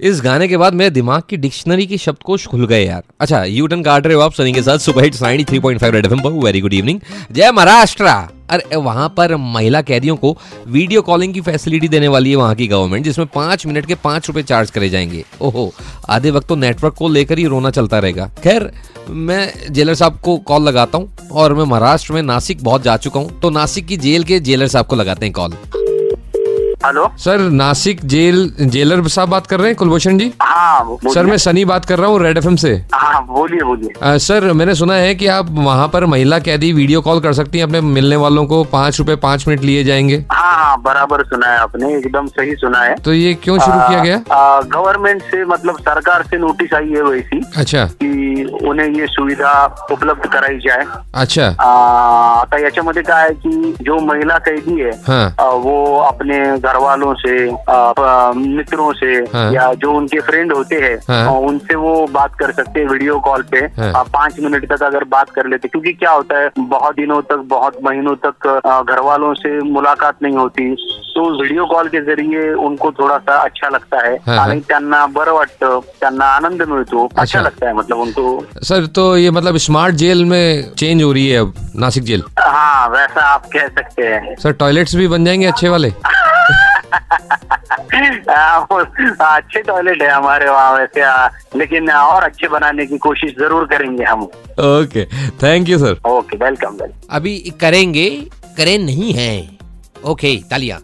इस गाने के बाद मेरे दिमाग की डिक्शनरी की शब्दकोश खुल गए यार। अच्छा यू टर्न काट रहे हो आप, सनी के साथ सुपर हिट्स 93.5 रेड एफएम पर वेरी गुड इवनिंग जय महाराष्ट्र! अरे, वहाँ पर महिला कैदियों को वीडियो कॉलिंग की फैसिलिटी देने वाली है वहाँ की गवर्नमेंट जिसमें पाँच मिनट के पाँच रुपए चार्ज करे जाएँगे। ओहो, आधे वक्त तो नेटवर्क को लेकर ही रोना चलता रहेगा। खैर, मैं जेलर साहब को कॉल लगाता हूँ और मैं महाराष्ट्र में नासिक बहुत जा चुका हूँ तो नासिक की जेल के जेलर साहब को लगाते हैं call hello? Sir Nashik jail jailer साहब बात कर रहे हैं कुलभूषण जी? हाँ सर मैं सनी बात कर रहा हूँ रेड एफएम से। हाँ बोलिए बोलिए। सर मैंने सुना है कि आप वहाँ पर महिला कैदी वीडियो कॉल कर सकती हैं अपने मिलने वालों को पाँच रूपए पाँच मिनट लिए जाएँगे। हाँ हाँ बराबर सुना है आपने एकदम सही सुना है। तो ये क्यों शुरू किया गया? गवर्नमेंट से मतलब सरकार से नोटिस आई है वैसी अच्छा। की उन्हें ये सुविधा उपलब्ध कराई जाए अच्छा आता याच्यामध्ये काय आहे की जो महिला कैदी है हाँ वो अपने घर वालों से मित्रों से हाँ। या जो उनके फ्रेंड होते हैं हाँ। उनसे वो बात कर सकते हैं वीडियो कॉल पे हाँ। पाँच मिनट तक अगर बात कर लेते क्योंकि क्या होता है बहुत दिनों तक बहुत महीनों तक घर वालों से मुलाकात नहीं होती तो व्हिडिओ कॉल के ज़रिए उनको थोड़ा सा अच्छा लगता हाँ। आणि त्यांना बरं वाटतं त्यांना आनंद मिळतो अच्छा. अच्छा लगता है मतलब उनको सर तो ये मतलब स्मार्ट जेल में चेंज हो रही है अब नासिक जेल हाँ वैसा आप कह सकते हैं। सर टॉयलेट्स भी बन जाएँगे अच्छे वाले? हाँ, अच्छे टॉयलेट है हमारे वहाँ वैसे हाँ, लेकिन और अच्छे बनाने की कोशिश ज़रूर करेंगे हम। Okay thank you sir okay welcome welcome अभी करेंगे करें नहीं है। ओके तालिया।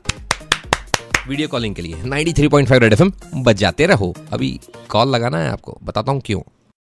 वीडियो कॉलिंग के लिए 93.5 three point five red FM बजाते रहो। अभी कॉल लगाना है आपको बताता हूँ क्यों।